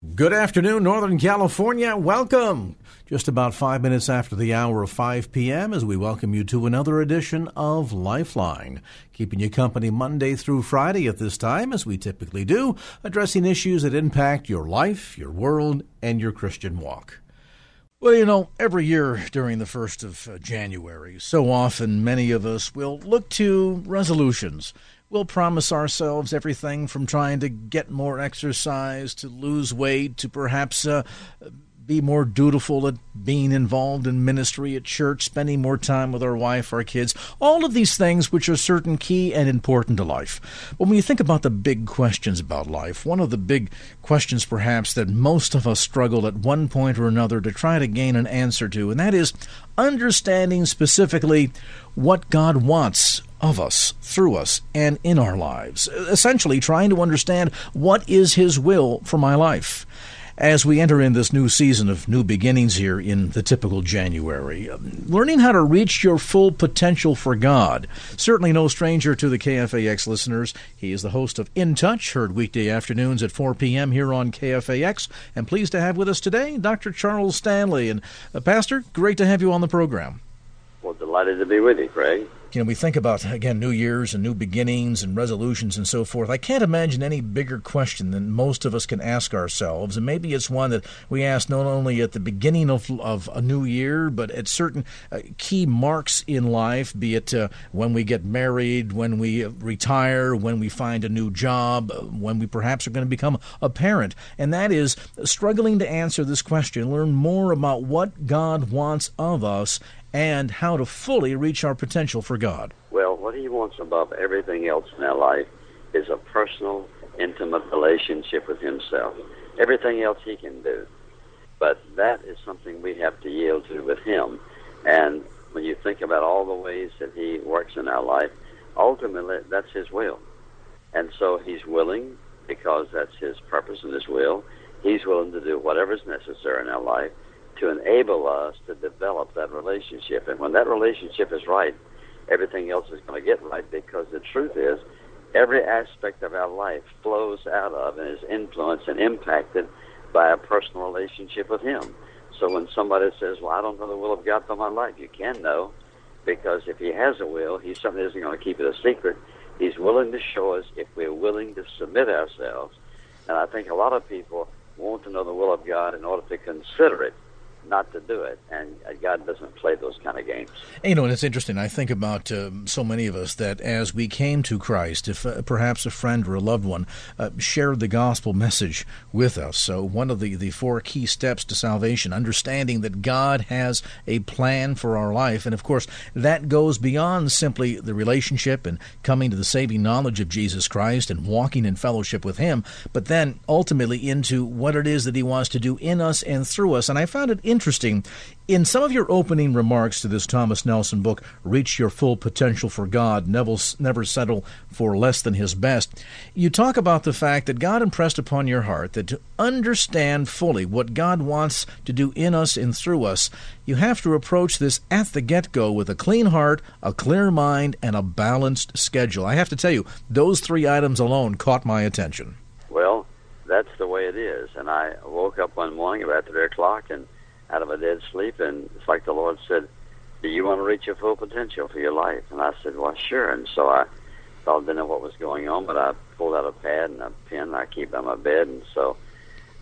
Good afternoon, Northern California. Welcome. Just about five minutes after the hour of 5 p.m. as we welcome you to another edition of Lifeline. Keeping you company Monday through Friday at this time, as we typically do, addressing issues that impact your life, your world, and your Christian walk. Well, you know, every year during the 1st of uh, January, so often many of us will look to resolutions. We'll promise ourselves everything from trying to get more exercise, to lose weight, to perhaps uh, be more dutiful at being involved in ministry at church, spending more time with our wife, our kids, all of these things which are certain key and important to life. But when you think about the big questions about life, one of the big questions perhaps that most of us struggle at one point or another to try to gain an answer to, and that is understanding specifically what God wants of us, through us, and in our lives. Essentially, trying to understand what is His will for my life as we enter in this new season of new beginnings here in the typical January. Um, learning how to reach your full potential for God. Certainly no stranger to the KFAX listeners. He is the host of In Touch, heard weekday afternoons at 4 p.m. here on KFAX. And pleased to have with us today Dr. Charles Stanley. And, uh, Pastor, great to have you on the program. Well, delighted to be with you, Craig you know, we think about, again, New Year's and new beginnings and resolutions and so forth. I can't imagine any bigger question than most of us can ask ourselves. And maybe it's one that we ask not only at the beginning of, of a new year, but at certain uh, key marks in life, be it uh, when we get married, when we retire, when we find a new job, uh, when we perhaps are going to become a parent. And that is struggling to answer this question, learn more about what God wants of us and how to fully reach our potential for God? Well, what He wants above everything else in our life is a personal, intimate relationship with Himself. Everything else He can do. But that is something we have to yield to with Him. And when you think about all the ways that He works in our life, ultimately that's His will. And so He's willing because that's His purpose and His will. He's willing to do whatever is necessary in our life to enable us to develop that relationship. And when that relationship is right, everything else is going to get right because the truth is, every aspect of our life flows out of and is influenced and impacted by a personal relationship with Him. So when somebody says, Well, I don't know the will of God for my life, you can know because if He has a will, He certainly isn't going to keep it a secret. He's willing to show us if we're willing to submit ourselves. And I think a lot of people want to know the will of God in order to consider it not to do it. And God doesn't play those kind of games. You know, and it's interesting. I think about uh, so many of us that as we came to Christ, if uh, perhaps a friend or a loved one uh, shared the gospel message with us. So, one of the, the four key steps to salvation, understanding that God has a plan for our life. And of course, that goes beyond simply the relationship and coming to the saving knowledge of Jesus Christ and walking in fellowship with Him, but then ultimately into what it is that He wants to do in us and through us. And I found it interesting. In some of your opening remarks to this Thomas Nelson book, Reach Your Full Potential for God, Never, Never Settle for Less Than His Best, you talk about the fact that God impressed upon your heart that to understand fully what God wants to do in us and through us, you have to approach this at the get go with a clean heart, a clear mind, and a balanced schedule. I have to tell you, those three items alone caught my attention. Well, that's the way it is. And I woke up one morning about 3 o'clock and out of a dead sleep, and it's like the Lord said, "Do you want to reach your full potential for your life?" And I said, "Well, sure." And so I thought I didn't know what was going on, but I pulled out a pad and a pen I keep by my bed, and so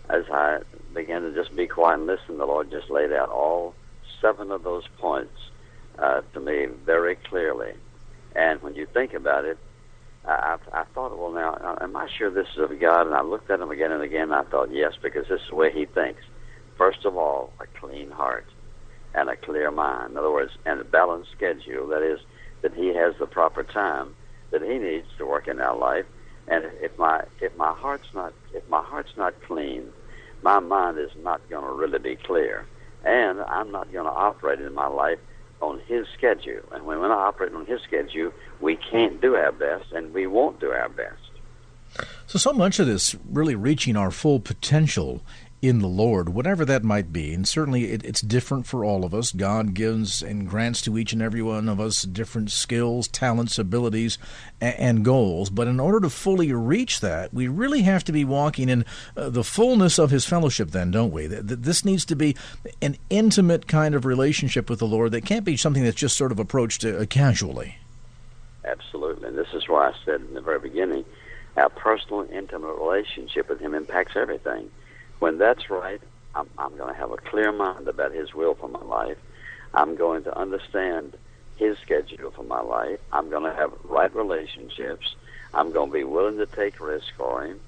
as I began to just be quiet and listen, the Lord just laid out all seven of those points uh, to me very clearly. And when you think about it, I, I thought, well, now, am I sure this is of God? And I looked at him again and again, and I thought, yes, because this is the way He thinks first of all, a clean heart and a clear mind. In other words, and a balanced schedule. That is, that he has the proper time that he needs to work in our life. And if my if my heart's not if my heart's not clean, my mind is not going to really be clear, and I'm not going to operate in my life on his schedule. And when we operate on his schedule, we can't do our best, and we won't do our best. So, so much of this really reaching our full potential in the Lord, whatever that might be. And certainly it, it's different for all of us. God gives and grants to each and every one of us different skills, talents, abilities, and, and goals. But in order to fully reach that, we really have to be walking in uh, the fullness of His fellowship, then, don't we? This needs to be an intimate kind of relationship with the Lord that can't be something that's just sort of approached uh, casually. Absolutely. And this is why I said in the very beginning our personal, intimate relationship with Him impacts everything when that's right, I'm, I'm going to have a clear mind about His will for my life. I'm going to understand His schedule for my life. I'm going to have right relationships. I'm going to be willing to take risks for Him,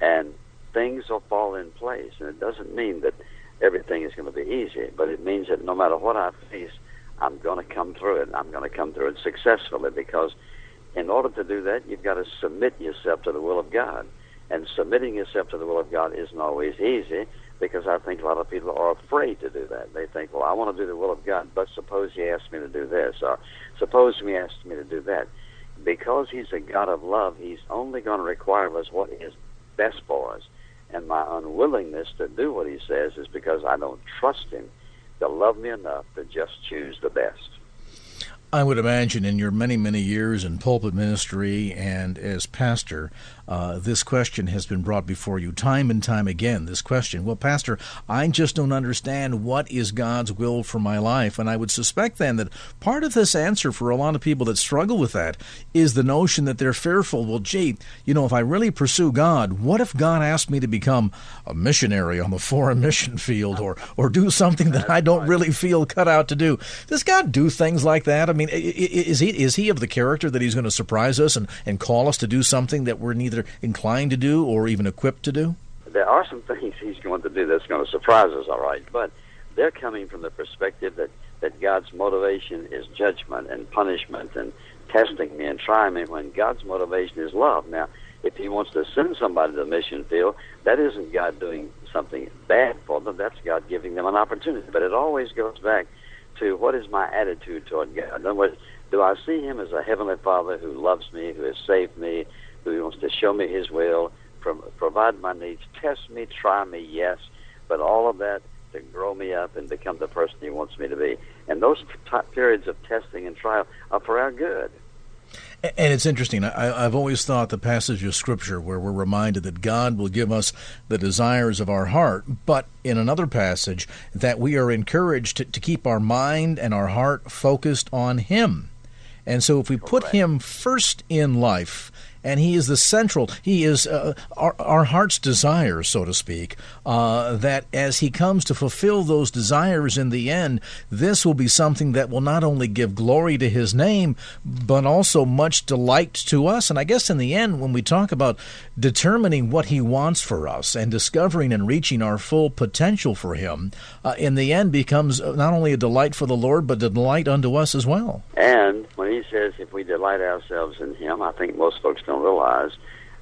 and things will fall in place. And it doesn't mean that everything is going to be easy, but it means that no matter what I face, I'm going to come through it. I'm going to come through it successfully because in order to do that, you've got to submit yourself to the will of God. And submitting yourself to the will of God isn't always easy because I think a lot of people are afraid to do that. They think, well, I want to do the will of God, but suppose He asks me to do this, or suppose He asks me to do that. Because He's a God of love, He's only going to require of us what is best for us. And my unwillingness to do what He says is because I don't trust Him to love me enough to just choose the best. I would imagine in your many, many years in pulpit ministry and as pastor, uh, this question has been brought before you time and time again. This question, well, Pastor, I just don't understand what is God's will for my life. And I would suspect then that part of this answer for a lot of people that struggle with that is the notion that they're fearful. Well, gee, you know, if I really pursue God, what if God asked me to become a missionary on the foreign mission field or, or do something that I don't really feel cut out to do? Does God do things like that? I mean, is he, is he of the character that he's going to surprise us and, and call us to do something that we're neither either inclined to do or even equipped to do? There are some things he's going to do that's going to surprise us, all right, but they're coming from the perspective that, that God's motivation is judgment and punishment and testing me and trying me when God's motivation is love. Now, if he wants to send somebody to the mission field, that isn't God doing something bad for them. That's God giving them an opportunity. But it always goes back to what is my attitude toward God. In other words, do I see him as a heavenly Father who loves me, who has saved me, who wants to show me His will, provide my needs, test me, try me, yes, but all of that to grow me up and become the person He wants me to be. And those t- periods of testing and trial are for our good. And it's interesting. I, have always thought the passage of Scripture where we're reminded that God will give us the desires of our heart, but in another passage that we are encouraged to, to keep our mind and our heart focused on Him. And so if we put Him first in life, and he is the central. He is uh, our, our, heart's desire, so to speak. Uh, that as he comes to fulfill those desires in the end, this will be something that will not only give glory to his name, but also much delight to us. And I guess in the end, when we talk about determining what he wants for us and discovering and reaching our full potential for him, uh, in the end becomes not only a delight for the Lord, but a delight unto us as well. And when he says, if we delight ourselves in him, I think most folks don't realize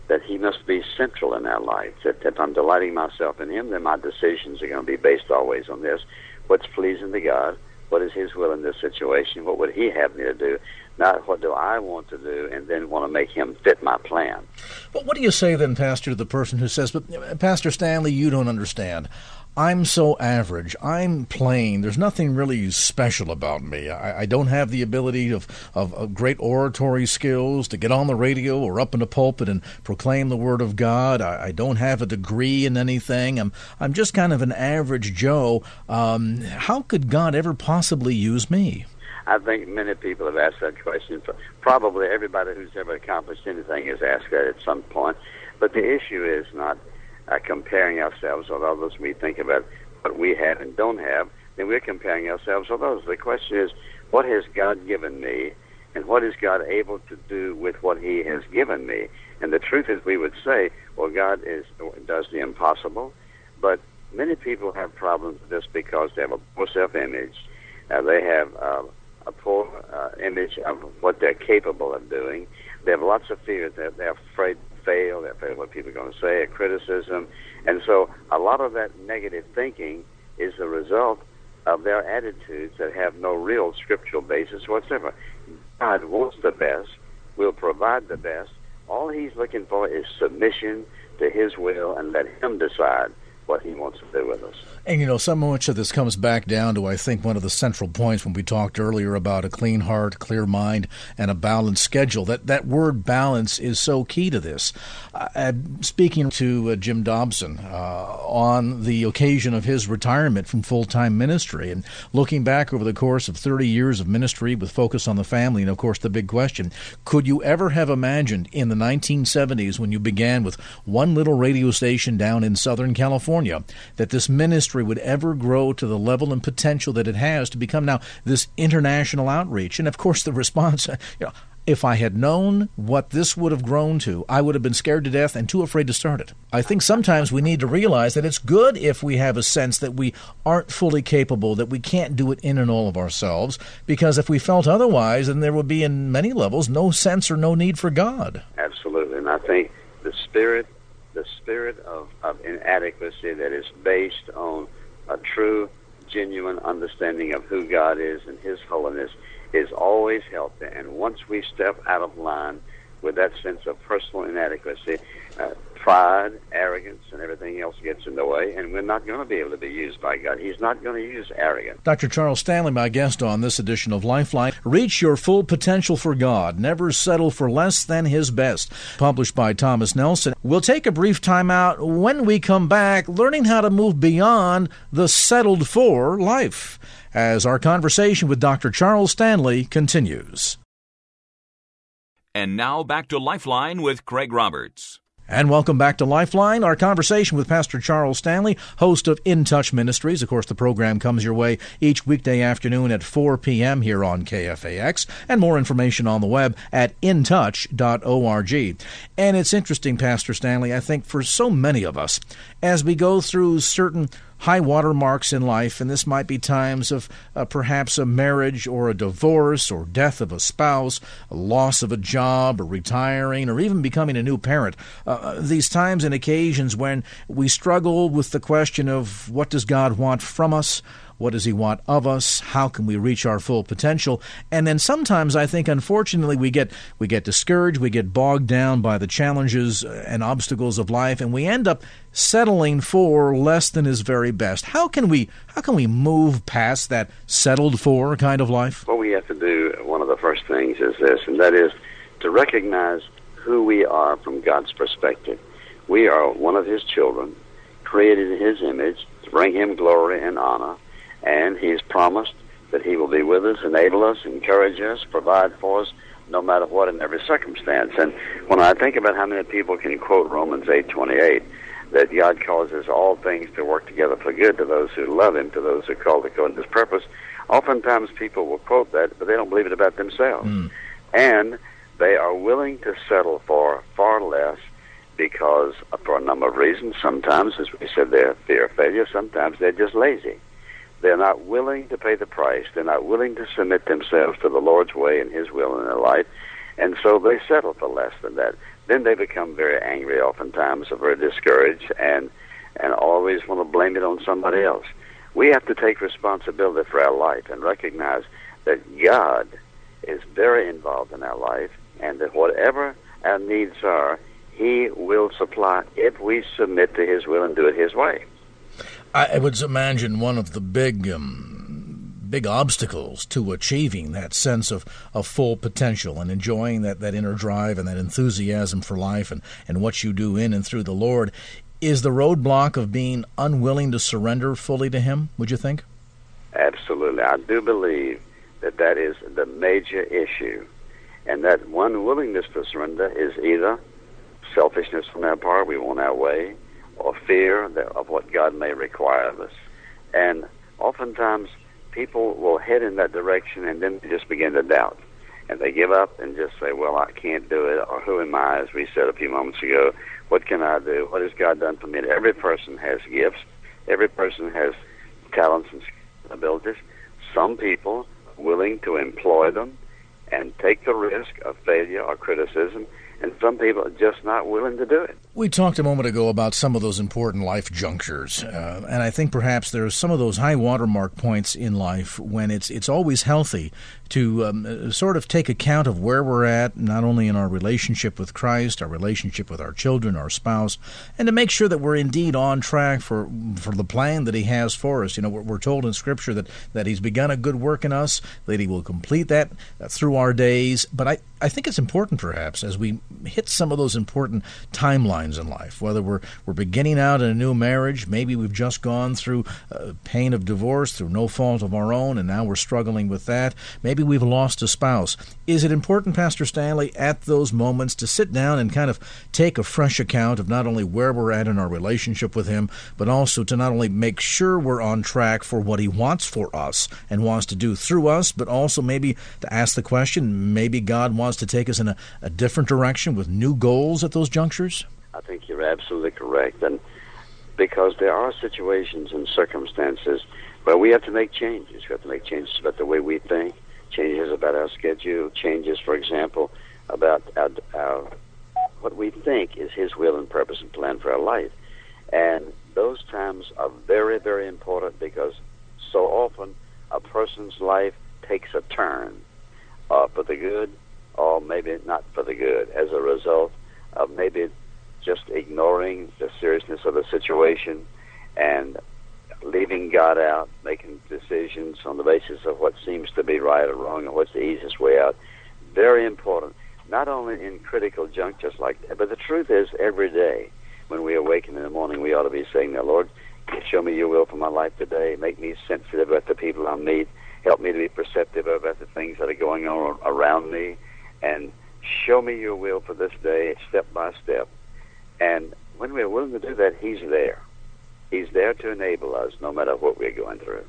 that he must be central in our life. That if I'm delighting myself in him, then my decisions are going to be based always on this. What's pleasing to God? What is his will in this situation? What would he have me to do? Not what do I want to do, and then want to make him fit my plan. But what do you say then, Pastor, to the person who says, "But Pastor Stanley, you don't understand. I'm so average. I'm plain. There's nothing really special about me. I, I don't have the ability of, of, of, great oratory skills to get on the radio or up in the pulpit and proclaim the Word of God. I, I don't have a degree in anything. I'm, I'm just kind of an average Joe. Um, how could God ever possibly use me? I think many people have asked that question. Probably everybody who's ever accomplished anything has asked that at some point. But the issue is not uh, comparing ourselves with others, we think about what we have and don't have, then we're comparing ourselves with others. The question is, what has God given me, and what is God able to do with what He has given me? And the truth is, we would say, well, God is does the impossible, but many people have problems with this because they have a poor self-image. Uh, they have uh, a poor uh, image of what they're capable of doing. They have lots of fears. They're, they're afraid to fail. They're afraid of what people are going to say, a criticism. And so a lot of that negative thinking is the result of their attitudes that have no real scriptural basis whatsoever. God wants the best, will provide the best. All he's looking for is submission to his will and let him decide what he wants to do with us. And you know, so much of this comes back down to, I think, one of the central points when we talked earlier about a clean heart, clear mind, and a balanced schedule. That that word balance is so key to this. Uh, speaking to uh, Jim Dobson uh, on the occasion of his retirement from full time ministry, and looking back over the course of 30 years of ministry with focus on the family, and of course the big question: Could you ever have imagined in the 1970s when you began with one little radio station down in Southern California that this ministry ministry would ever grow to the level and potential that it has to become now this international outreach. And of course, the response, you know, if I had known what this would have grown to, I would have been scared to death and too afraid to start it. I think sometimes we need to realize that it's good if we have a sense that we aren't fully capable, that we can't do it in and all of ourselves, because if we felt otherwise, then there would be, in many levels, no sense or no need for God. Absolutely. And I think the spirit the spirit of, of inadequacy that is based on a true, genuine understanding of who God is and His holiness is always healthy. And once we step out of line with that sense of personal inadequacy, uh, pride, arrogance, and everything else gets in the way, and we're not going to be able to be used by God. He's not going to use arrogance. Dr. Charles Stanley, my guest on this edition of Lifeline. Reach your full potential for God. Never settle for less than His best. Published by Thomas Nelson. We'll take a brief time out when we come back, learning how to move beyond the settled for life as our conversation with Dr. Charles Stanley continues. And now back to Lifeline with Craig Roberts. And welcome back to Lifeline, our conversation with Pastor Charles Stanley, host of In Touch Ministries. Of course, the program comes your way each weekday afternoon at 4 p.m. here on KFAX, and more information on the web at intouch.org. And it's interesting, Pastor Stanley, I think for so many of us, as we go through certain high water marks in life, and this might be times of uh, perhaps a marriage or a divorce or death of a spouse, a loss of a job, or retiring, or even becoming a new parent. Uh, uh, these times and occasions when we struggle with the question of what does God want from us? What does He want of us? How can we reach our full potential? And then sometimes I think, unfortunately, we get we get discouraged, we get bogged down by the challenges uh, and obstacles of life, and we end up settling for less than His very best. How can we how can we move past that settled for kind of life? What we have to do, one of the first things is this, and that is to recognize who we are from God's perspective. We are one of His children, created in His image to bring Him glory and honor and He's promised that He will be with us, enable us, encourage us, provide for us, no matter what in every circumstance. And when I think about how many people can quote Romans eight twenty eight, that God causes all things to work together for good to those who love Him, to those who call according to His purpose. Oftentimes, people will quote that, but they don't believe it about themselves, mm. and they are willing to settle for far less because, for a number of reasons. Sometimes, as we said, they're fear of failure. Sometimes they're just lazy. They're not willing to pay the price. They're not willing to submit themselves to the Lord's way and His will in their life. And so they settle for less than that. Then they become very angry oftentimes or very discouraged and, and always want to blame it on somebody else. We have to take responsibility for our life and recognize that God is very involved in our life and that whatever our needs are, He will supply if we submit to His will and do it His way. I would imagine one of the big um, big obstacles to achieving that sense of, of full potential and enjoying that, that inner drive and that enthusiasm for life and, and what you do in and through the Lord is the roadblock of being unwilling to surrender fully to Him, would you think? Absolutely. I do believe that that is the major issue. And that one willingness to surrender is either selfishness on our part, we want our way, or fear of what God may require of us. And oftentimes, people will head in that direction and then just begin to doubt. And they give up and just say, Well, I can't do it, or who am I, as we said a few moments ago? What can I do? What has God done for me? Every person has gifts, Every person has talents and abilities. Some people willing to employ them and take the risk of failure or criticism and some people are just not willing to do it. We talked a moment ago about some of those important life junctures, uh, and I think perhaps there's some of those high watermark points in life when it's it's always healthy to um, uh, sort of take account of where we're at, not only in our relationship with Christ, our relationship with our children, our spouse, and to make sure that we're indeed on track for for the plan that He has for us. You know, we're, we're told in Scripture that that He's begun a good work in us, that He will complete that uh, through our days. But I I think it's important, perhaps, as we hit some of those important timelines in life, whether we're we're beginning out in a new marriage, maybe we've just gone through uh, pain of divorce through no fault of our own, and now we're struggling with that. Maybe we've lost a spouse. Is it important, Pastor Stanley, at those moments to sit down and kind of take a fresh account of not only where we're at in our relationship with Him, but also to not only make sure we're on track for what He wants for us and wants to do through us, but also maybe to ask the question, maybe God wants wants to take us in a, a different direction with new goals at those junctures? I think you're absolutely correct. And because there are situations and circumstances where we have to make changes. We have to make changes about the way we think, changes about our schedule, changes, for example, about our, our what we think is His will and purpose and plan for our life. And those times are very, very important because so often a person's life takes a turn uh, for the good or maybe not for the good as a result of maybe just ignoring the seriousness of the situation and leaving God out, making decisions on the basis of what seems to be right or wrong and what's the easiest way out. Very important, not only in critical junctures like that, but the truth is every day when we awaken in the morning, we ought to be saying, "Now, Lord, show me your will for my life today. Make me sensitive about the people I meet. Help me to be perceptive about the things that are going on around me and show me your will for this day, step by step. And when we're willing to do that, He's there. He's there to enable us no matter what we're going through.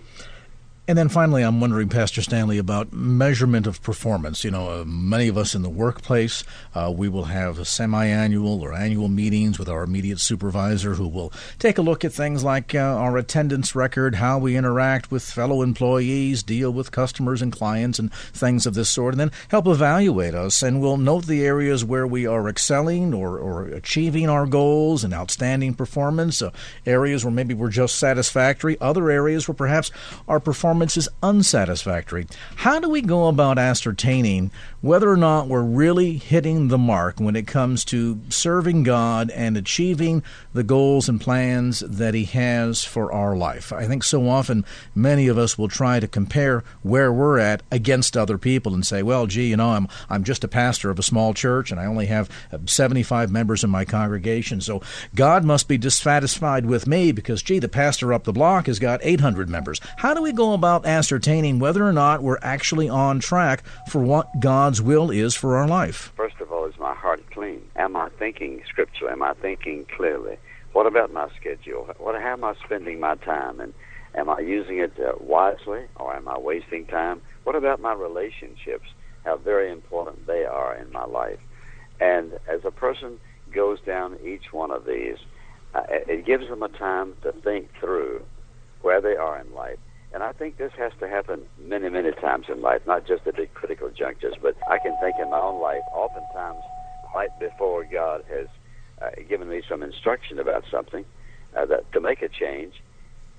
And then finally, I'm wondering, Pastor Stanley, about measurement of performance. You know, uh, many of us in the workplace, uh, we will have semi-annual or annual meetings with our immediate supervisor who will take a look at things like uh, our attendance record, how we interact with fellow employees, deal with customers and clients, and things of this sort, and then help evaluate us. And we'll note the areas where we are excelling or, or achieving our goals and outstanding performance, uh, areas where maybe we're just satisfactory, other areas where perhaps our performance performance is unsatisfactory. How do we go about ascertaining whether or not we're really hitting the mark when it comes to serving God and achieving the goals and plans that He has for our life? I think so often many of us will try to compare where we're at against other people and say, well, gee, you know, I'm, I'm just a pastor of a small church and I only have 75 members in my congregation, so God must be dissatisfied with me because, gee, the pastor up the block has got 800 members. How do we go about ascertaining whether or not we're actually on track for what God's will is for our life? First of all, is my heart clean? Am I thinking scripturally? Am I thinking clearly? What about my schedule? What, how am I spending my time? And am I using it uh, wisely or am I wasting time? What about my relationships? How very important they are in my life. And as a person goes down each one of these, uh, it gives them a time to think through where they are in life and I think this has to happen many, many times in life, not just at the critical junctures, but I can think in my own life, oftentimes, right before God has uh, given me some instruction about something, uh, that to make a change,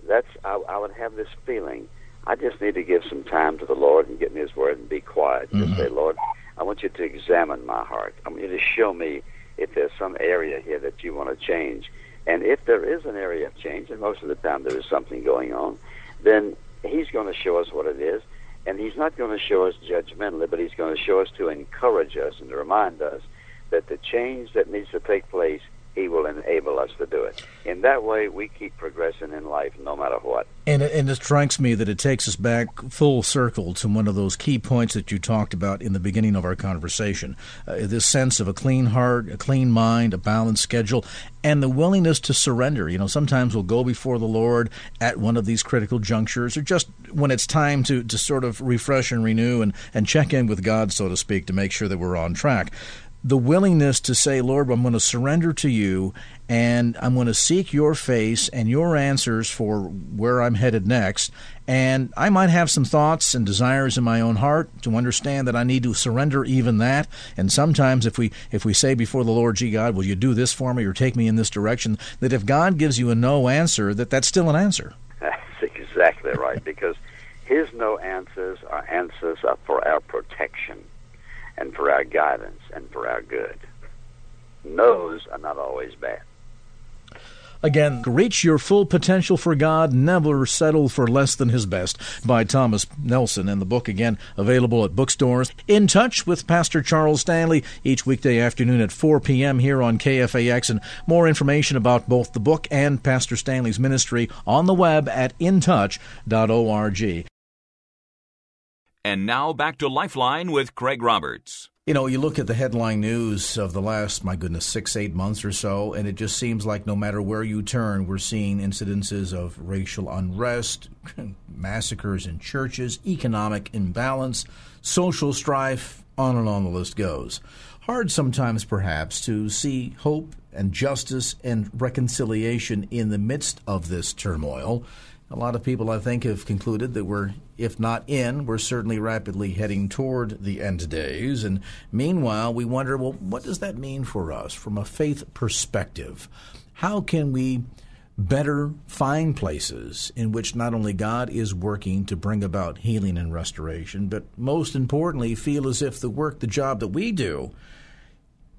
that's I, I would have this feeling. I just need to give some time to the Lord and get in His Word and be quiet. Mm-hmm. Just say, Lord, I want you to examine my heart. I want you to show me if there's some area here that you want to change. And if there is an area of change, and most of the time there is something going on, then he's going to show us what it is. And he's not going to show us judgmentally, but he's going to show us to encourage us and to remind us that the change that needs to take place he will enable us to do it. In that way, we keep progressing in life no matter what. And it, and it strikes me that it takes us back full circle to one of those key points that you talked about in the beginning of our conversation uh, this sense of a clean heart, a clean mind, a balanced schedule, and the willingness to surrender. You know, sometimes we'll go before the Lord at one of these critical junctures, or just when it's time to, to sort of refresh and renew and, and check in with God, so to speak, to make sure that we're on track. The willingness to say, Lord, I'm going to surrender to you and I'm going to seek your face and your answers for where I'm headed next. And I might have some thoughts and desires in my own heart to understand that I need to surrender even that. And sometimes if we if we say before the Lord, gee God, will you do this for me or take me in this direction, that if God gives you a no answer, that that's still an answer. That's exactly right, because his no answers are answers for our protection and for our guidance and for our good. No's are not always bad. Again, Reach Your Full Potential for God, Never Settle for Less Than His Best by Thomas Nelson. And the book, again, available at bookstores. In touch with Pastor Charles Stanley each weekday afternoon at 4 p.m. here on KFAX. And more information about both the book and Pastor Stanley's ministry on the web at intouch.org. And now back to Lifeline with Craig Roberts. You know, you look at the headline news of the last, my goodness, six, eight months or so, and it just seems like no matter where you turn, we're seeing incidences of racial unrest, massacres in churches, economic imbalance, social strife, on and on the list goes. Hard sometimes, perhaps, to see hope and justice and reconciliation in the midst of this turmoil. A lot of people, I think, have concluded that we're, if not in, we're certainly rapidly heading toward the end days. And meanwhile, we wonder, well, what does that mean for us from a faith perspective? How can we better find places in which not only God is working to bring about healing and restoration, but most importantly, feel as if the work, the job that we do,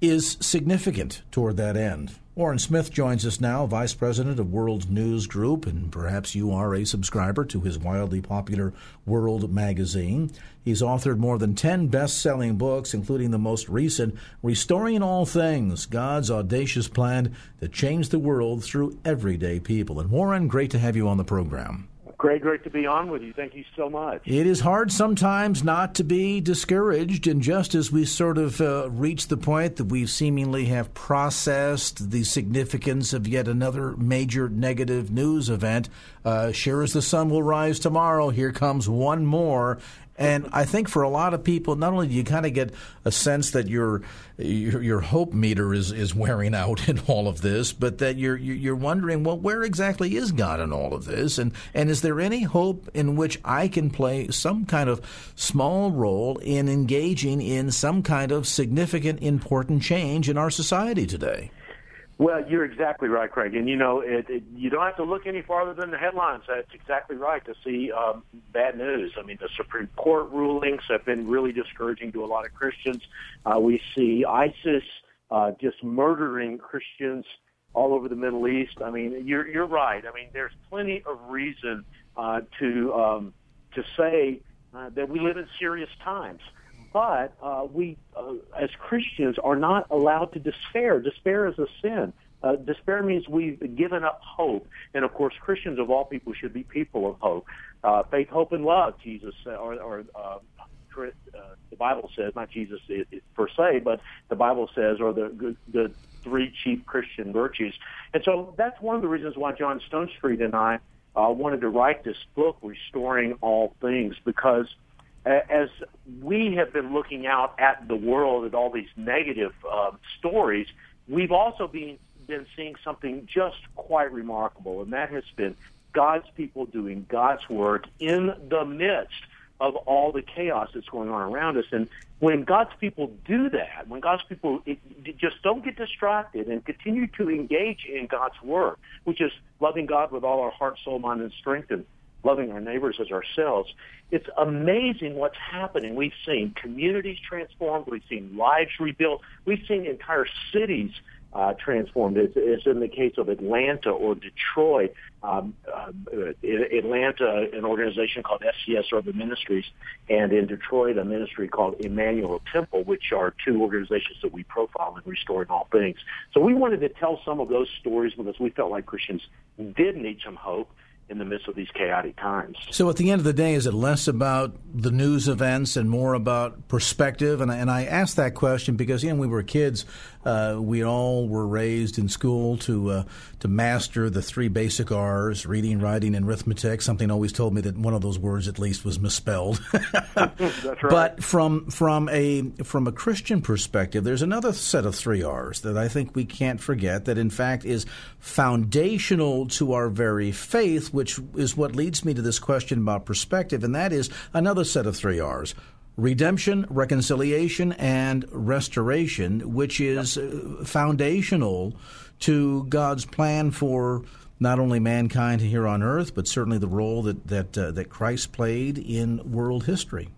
is significant toward that end? Warren Smith joins us now, Vice President of World News Group, and perhaps you are a subscriber to his wildly popular World magazine. He's authored more than 10 best selling books, including the most recent, Restoring All Things God's Audacious Plan to Change the World Through Everyday People. And Warren, great to have you on the program. Great, great to be on with you. Thank you so much. It is hard sometimes not to be discouraged, and just as we sort of uh, reach the point that we seemingly have processed the significance of yet another major negative news event, uh, sure as the sun will rise tomorrow, here comes one more, and I think for a lot of people, not only do you kind of get a sense that your your, your hope meter is, is wearing out in all of this, but that you're you're wondering, well, where exactly is God in all of this, and and is there any hope in which I can play some kind of small role in engaging in some kind of significant, important change in our society today? Well, you're exactly right, Craig. And you know, it, it, you don't have to look any farther than the headlines. That's exactly right to see um, bad news. I mean, the Supreme Court rulings have been really discouraging to a lot of Christians. Uh, we see ISIS uh, just murdering Christians all over the Middle East. I mean, you're you're right. I mean, there's plenty of reason uh, to um, to say uh, that we live in serious times but uh, we, uh, as Christians, are not allowed to despair. Despair is a sin. Uh, despair means we've given up hope, and of course, Christians of all people should be people of hope. Uh, faith, hope, and love. Jesus, or, or uh, uh, the Bible says, not Jesus per se, but the Bible says, or the the three chief Christian virtues. And so that's one of the reasons why John Stonestreet and I uh, wanted to write this book, Restoring All Things, because as we have been looking out at the world at all these negative uh, stories, we've also been been seeing something just quite remarkable, and that has been God's people doing God's work in the midst of all the chaos that's going on around us. And when God's people do that, when God's people it, just don't get distracted and continue to engage in God's work, which is loving God with all our heart, soul, mind, and strength, and loving our neighbors as ourselves. It's amazing what's happening. We've seen communities transformed. We've seen lives rebuilt. We've seen entire cities uh, transformed. As, as in the case of Atlanta or Detroit, um, uh, Atlanta, an organization called FCS Urban Ministries, and in Detroit, a ministry called Emmanuel Temple, which are two organizations that we profile in Restoring All Things. So we wanted to tell some of those stories because we felt like Christians did need some hope in the midst of these chaotic times. So, at the end of the day, is it less about the news events and more about perspective? And, and I asked that question because, you know, when we were kids, uh, we all were raised in school to uh, to master the three basic R's: reading, writing, and arithmetic. Something always told me that one of those words, at least, was misspelled. Right. But from from a from a Christian perspective, there's another set of three R's that I think we can't forget. That in fact is foundational to our very faith, which is what leads me to this question about perspective, and that is another set of three R's redemption, reconciliation, and restoration, which is uh, foundational to God's plan for not only mankind here on earth, but certainly the role that that uh, that Christ played in world history.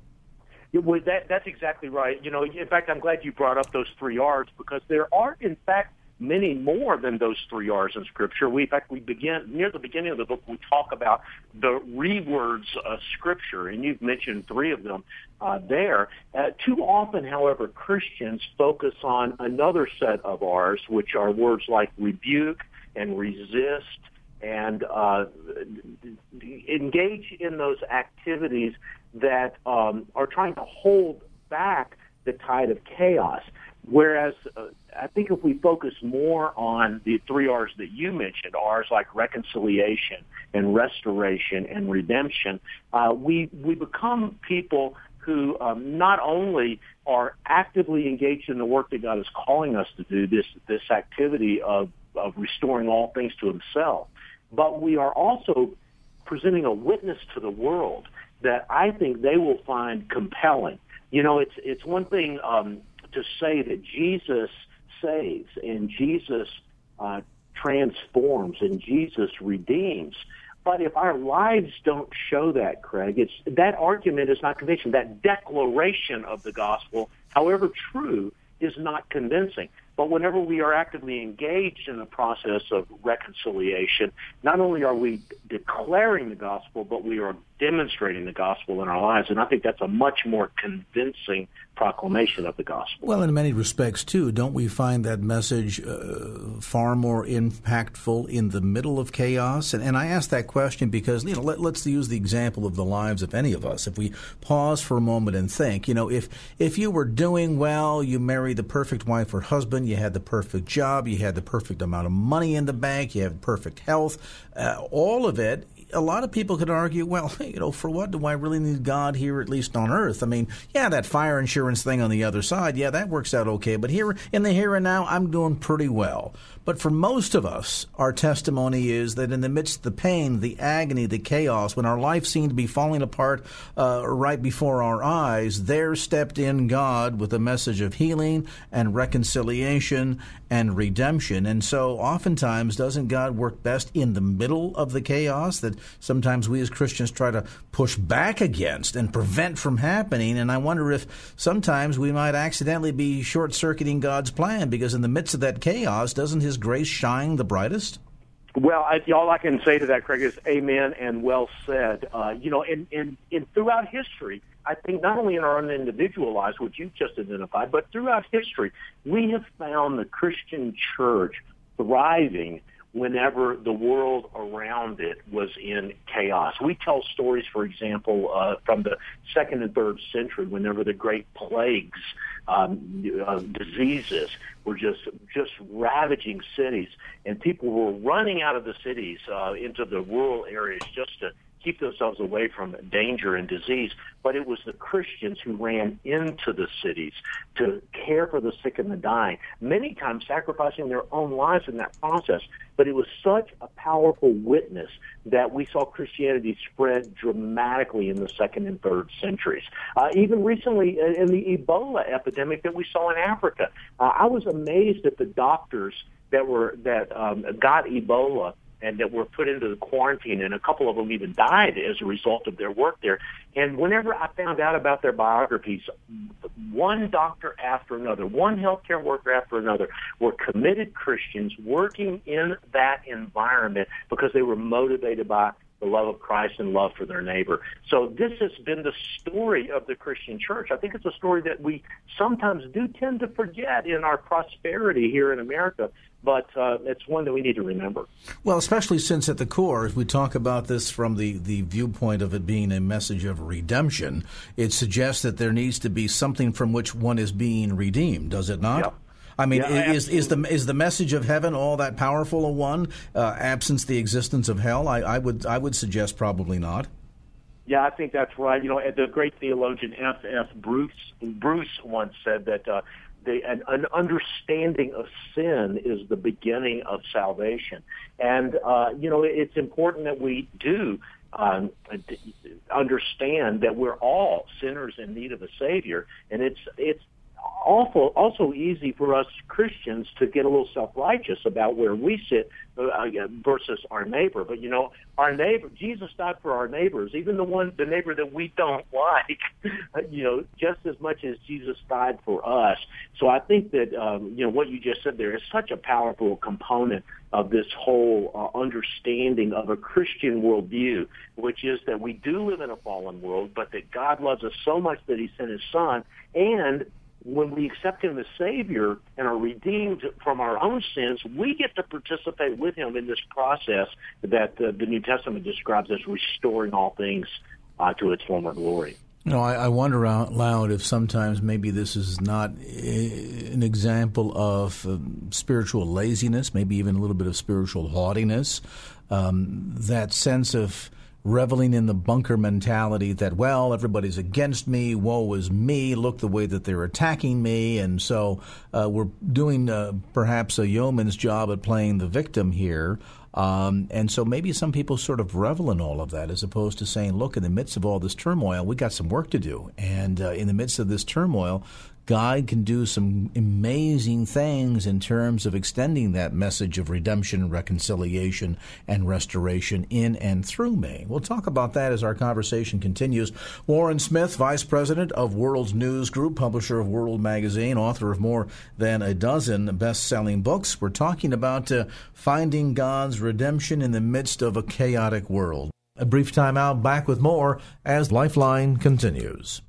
Well, that, that's exactly right. You know, in fact, I'm glad you brought up those three R's because there are, in fact, many more than those three R's in Scripture. We, in fact, we begin near the beginning of the book. We talk about the rewords of Scripture, and you've mentioned three of them uh, there. Uh, too often, however, Christians focus on another set of R's, which are words like rebuke and resist and uh, engage in those activities that um, are trying to hold back the tide of chaos. Whereas uh, I think if we focus more on the three R's that you mentioned, R's like reconciliation and restoration and redemption, uh, we we become people who um, not only are actively engaged in the work that God is calling us to do, this this activity of of restoring all things to Himself, but we are also presenting a witness to the world that I think they will find compelling. You know, it's it's one thing um, to say that Jesus saves and Jesus uh, transforms and Jesus redeems. But if our lives don't show that, Craig, it's that argument is not convincing. That declaration of the gospel, however true, is not convincing. But whenever we are actively engaged in the process of reconciliation, not only are we declaring the gospel, but we are demonstrating the gospel in our lives. And I think that's a much more convincing proclamation of the gospel. Well, in many respects, too, don't we find that message uh, far more impactful in the middle of chaos? And, and I ask that question because, you know, let, us use the example of the lives of any of us. If we pause for a moment and think, you know, if, if you were doing well, you married the perfect wife or husband, you had the perfect job, you had the perfect amount of money in the bank, you have perfect health, uh, all of it a lot of people could argue, well, you know, for what do I really need God here, at least on earth? I mean, yeah, that fire insurance thing on the other side, yeah, that works out okay. But here in the here and now, I'm doing pretty well. But for most of us, our testimony is that in the midst of the pain, the agony, the chaos, when our life seemed to be falling apart uh, right before our eyes, there stepped in God with a message of healing and reconciliation and redemption. And so, oftentimes, doesn't God work best in the middle of the chaos that sometimes we as Christians try to push back against and prevent from happening? And I wonder if sometimes we might accidentally be short circuiting God's plan because in the midst of that chaos, doesn't His his grace shine the brightest? Well, I, all I can say to that, Craig, is amen and well said. Uh, you know, and, in, in throughout history, I think not only in our own individual lives, which you've just identified, but throughout history, we have found the Christian church thriving whenever the world around it was in chaos. We tell stories, for example, uh, from the second and third century, whenever the great plagues, um, uh, diseases were just just ravaging cities, and people were running out of the cities uh, into the rural areas just to keep themselves away from danger and disease. But it was the Christians who ran into the cities to care for the sick and the dying, many times sacrificing their own lives in that process. But it was such a powerful witness that we saw Christianity spread dramatically in the second and third centuries. Uh, even recently uh, in the Ebola epidemic that we saw in Africa, uh, I was amazed at the doctors that were that um, got Ebola and that were put into the quarantine, and a couple of them even died as a result of their work there. And whenever I found out about their biographies, one doctor after another, one healthcare worker after another, were committed Christians working in that environment because they were motivated by the love of Christ and love for their neighbor. So this has been the story of the Christian church. I think it's a story that we sometimes do tend to forget in our prosperity here in America but uh, it's one that we need to remember. Well, especially since at the core, if we talk about this from the, the viewpoint of it being a message of redemption, it suggests that there needs to be something from which one is being redeemed, does it not? Yep. I mean, yeah, is is the is the message of heaven all that powerful a one? Uh, absence the existence of hell, I, I would I would suggest probably not. Yeah, I think that's right. You know, the great theologian F. F. Bruce Bruce once said that uh, the, an, an understanding of sin is the beginning of salvation, and uh, you know it's important that we do um, understand that we're all sinners in need of a savior, and it's it's awful, also easy for us Christians to get a little self-righteous about where we sit uh, uh versus our neighbor. But you know, our neighbor, Jesus died for our neighbors, even the one, the neighbor that we don't like. you know, just as much as Jesus died for us. So I think that um, you know what you just said there is such a powerful component of this whole uh, understanding of a Christian worldview, which is that we do live in a fallen world, but that God loves us so much that He sent His Son, and when we accept him as Savior and are redeemed from our own sins, we get to participate with him in this process that uh, the New Testament describes as restoring all things uh, to its former glory. You know, I, I, wonder out loud if sometimes maybe this is not an example of um, spiritual laziness, maybe even a little bit of spiritual haughtiness, um, that sense of reveling in the bunker mentality that, well, everybody's against me, woe is me, look the way that they're attacking me. And so uh, we're doing uh, perhaps a yeoman's job at playing the victim here. Um, and so maybe some people sort of revel in all of that as opposed to saying, look, in the midst of all this turmoil, we got some work to do. And uh, in the midst of this turmoil, God can do some amazing things in terms of extending that message of redemption, reconciliation, and restoration in and through me. We'll talk about that as our conversation continues. Warren Smith, Vice President of World News Group, publisher of World Magazine, author of more than a dozen best selling books. We're talking about uh, finding God's redemption in the midst of a chaotic world. A brief time out, back with more as Lifeline continues.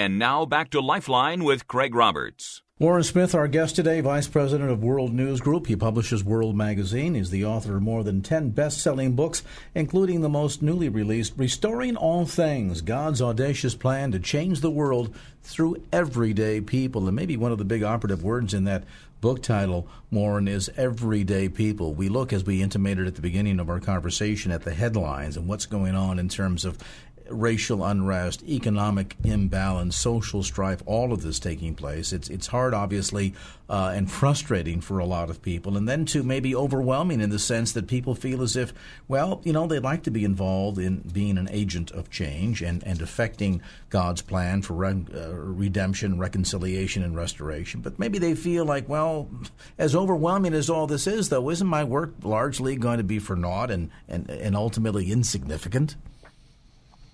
And now back to Lifeline with Craig Roberts. Warren Smith, our guest today, Vice President of World News Group. He publishes World Magazine. He's the author of more than 10 best selling books, including the most newly released, Restoring All Things God's Audacious Plan to Change the World Through Everyday People. And maybe one of the big operative words in that book title, Warren, is Everyday People. We look, as we intimated at the beginning of our conversation, at the headlines and what's going on in terms of racial unrest, economic imbalance, social strife, all of this taking place. It's it's hard, obviously, uh, and frustrating for a lot of people, and then to maybe overwhelming in the sense that people feel as if, well, you know, they'd like to be involved in being an agent of change and and affecting God's plan for re- uh, redemption, reconciliation, and restoration. But maybe they feel like, well, as overwhelming as all this is, though, isn't my work largely going to be for naught and and, and ultimately insignificant?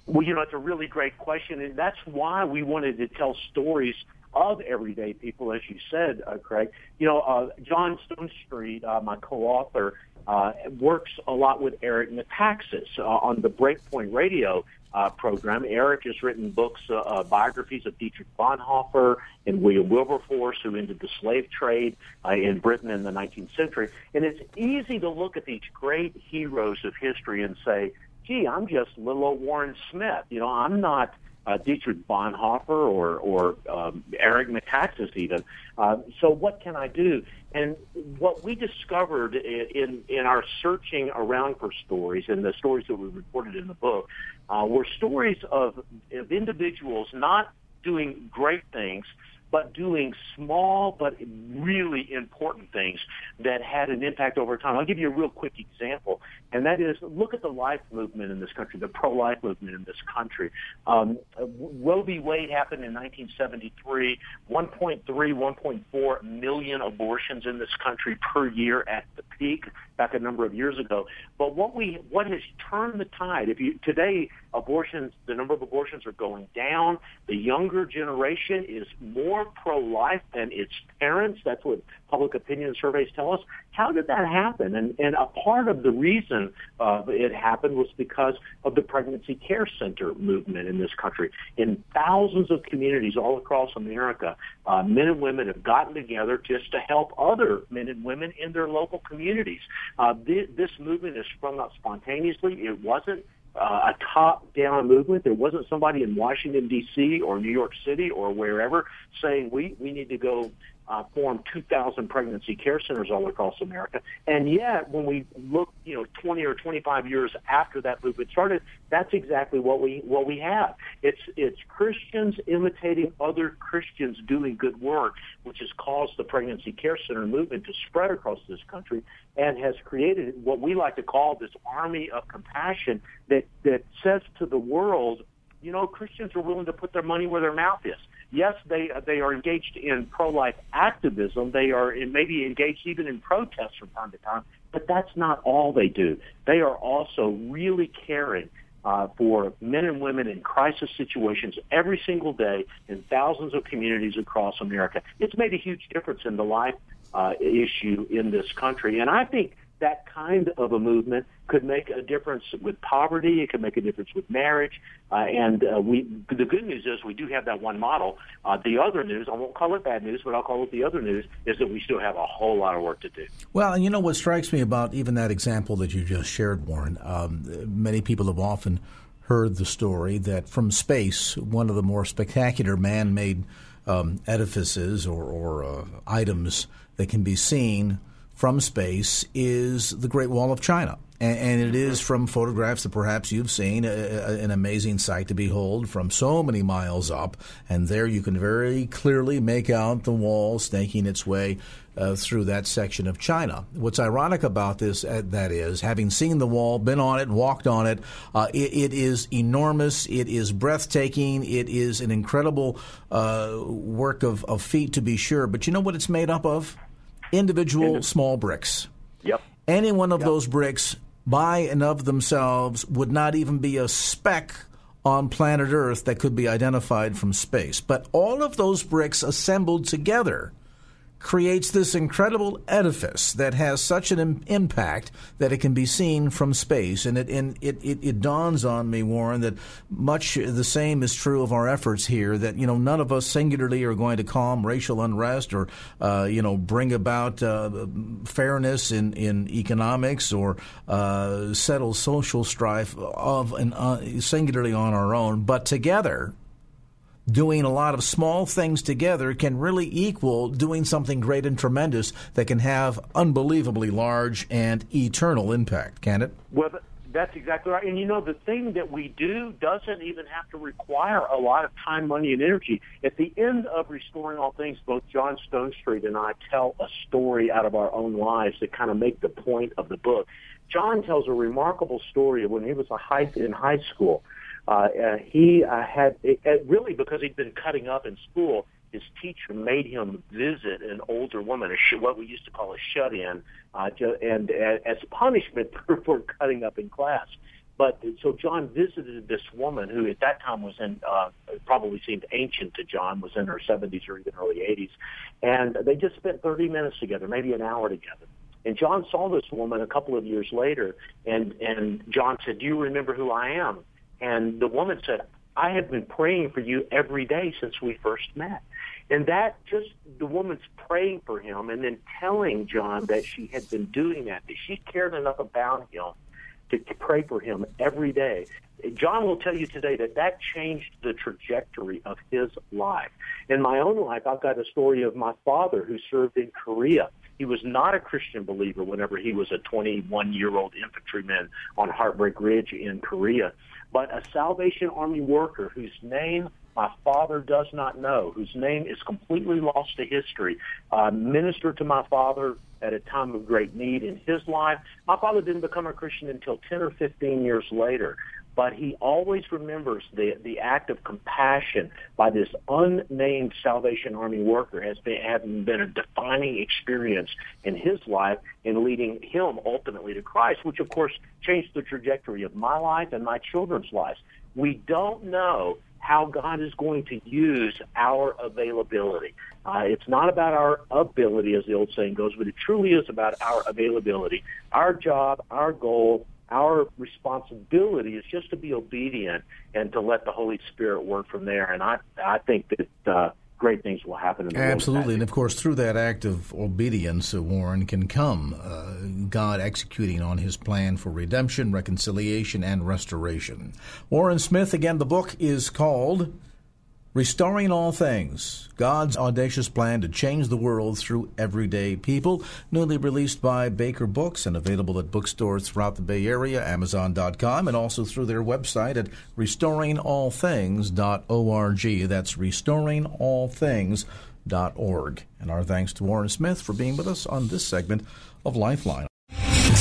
Well, you know, it's a really great question, and that's why we wanted to tell stories of everyday people, as you said, uh, Craig. You know, uh, John Stonestreet, uh, my co-author, uh, works a lot with Eric Metaxas uh, on the Breakpoint Radio uh, program. Eric has written books, uh, uh, biographies of Dietrich Bonhoeffer and William Wilberforce, who ended the slave trade uh, in Britain in the 19th century. And it's easy to look at these great heroes of history and say, gee, I'm just little old Warren Smith. You know, I'm not uh, Dietrich Bonhoeffer or or um, Eric Metaxas even. Uh, so what can I do? And what we discovered in in our searching around for stories and the stories that we reported in the book uh, were stories of, of individuals not doing great things, but doing small but really important things that had an impact over time. I'll give you a real quick example, and that is look at the life movement in this country, the pro-life movement in this country. Um, Roe v. Wade happened in 1973, 1.3, 1.4 million abortions in this country per year at the peak back a number of years ago. But what we what has turned the tide? If you today abortions, the number of abortions are going down. The younger generation is more pro-life than its parents. That's what public opinion surveys tell us. How did that happen? And, and a part of the reason uh, it happened was because of the pregnancy care center movement in this country. In thousands of communities all across America, uh, men and women have gotten together just to help other men and women in their local communities. Uh, this, this movement has sprung up spontaneously. It wasn't uh, a top-down movement. There wasn't somebody in Washington D.C. or New York City or wherever saying we we need to go uh, formed 2,000 pregnancy care centers all across America. And yet, when we look, you know, 20 or 25 years after that movement started, that's exactly what we what we have. It's it's Christians imitating other Christians doing good work, which has caused the pregnancy care center movement to spread across this country and has created what we like to call this army of compassion that that says to the world, you know, Christians are willing to put their money where their mouth is yes, they they are engaged in pro-life activism. They are in, maybe engaged even in protests from time to time, but that's not all they do. They are also really caring uh, for men and women in crisis situations every single day in thousands of communities across America. It's made a huge difference in the life uh, issue in this country, and I think that kind of a movement could make a difference with poverty. It could make a difference with marriage. Uh, and uh, we, the good news is we do have that one model. Uh, the other news, I won't call it bad news, but I'll call it the other news, is that we still have a whole lot of work to do. Well, and you know what strikes me about even that example that you just shared, Warren. Um, many people have often heard the story that from space, one of the more spectacular man-made um, edifices or, or uh, items that can be seen from space is the Great Wall of China. And, and it is from photographs that perhaps you've seen a, a, an amazing sight to behold from so many miles up. And there you can very clearly make out the wall snaking its way uh, through that section of China. What's ironic about this, uh, that is, having seen the wall, been on it, walked on it, uh, it, it is enormous. It is breathtaking. It is an incredible uh, work of, of feat, to be sure. But you know what it's made up of? Individual small bricks. Yep. Any one of yep. those bricks by and of themselves would not even be a speck on planet Earth that could be identified from space. But all of those bricks assembled together creates this incredible edifice that has such an Im- impact that it can be seen from space. And, it, and it, it, it, dawns on me, Warren, that much the same is true of our efforts here, that, you know, none of us singularly are going to calm racial unrest or, uh, you know, bring about uh, fairness in, in economics or uh, settle social strife of uh, singularly on our own, but together – doing a lot of small things together can really equal doing something great and tremendous that can have unbelievably large and eternal impact, can it? Well, that's exactly right. And you know, the thing that we do doesn't even have to require a lot of time, money, and energy. At the end of Restoring All Things, both John Stonestreet and I tell a story out of our own lives that kind of make the point of the book. John tells a remarkable story of when he was a high, in high school uh, uh, he uh, had it, it really because he'd been cutting up in school. His teacher made him visit an older woman, a sh- what we used to call a shut-in, uh, and uh, as punishment for, for cutting up in class. But so John visited this woman who at that time was in uh, probably seemed ancient to John, was in her 70s or even early 80s, and they just spent 30 minutes together, maybe an hour together. And John saw this woman a couple of years later, and and John said, "Do you remember who I am?" And the woman said, I have been praying for you every day since we first met. And that just the woman's praying for him and then telling John that she had been doing that, that she cared enough about him to, pray for him every day. John will tell you today that that changed the trajectory of his life. In my own life, I've got a story of my father who served in Korea. He was not a Christian believer whenever he was a 21 year old infantryman on Heartbreak Ridge in Korea but a Salvation Army worker whose name my father does not know, whose name is completely lost to history, uh, ministered to my father at a time of great need in his life. My father didn't become a Christian until 10 or 15 years later but he always remembers the the act of compassion by this unnamed Salvation Army worker has been having been a defining experience in his life and leading him ultimately to Christ, which of course changed the trajectory of my life and my children's lives. We don't know how God is going to use our availability. Uh, it's not about our ability, as the old saying goes, but it truly is about our availability. Our job, our goal, our responsibility is just to be obedient and to let the Holy Spirit work from there. And I, I think that uh, great things will happen in the Absolutely. And of course, through that act of obedience, uh, Warren, can come uh, God executing on his plan for redemption, reconciliation, and restoration. Warren Smith, again, the book is called Restoring All Things God's Audacious Plan to Change the World Through Everyday People, newly released by Baker Books and available at bookstores throughout the Bay Area, Amazon.com, and also through their website at restoringallthings.org. That's restoringallthings.org. And our thanks to Warren Smith for being with us on this segment of Lifeline.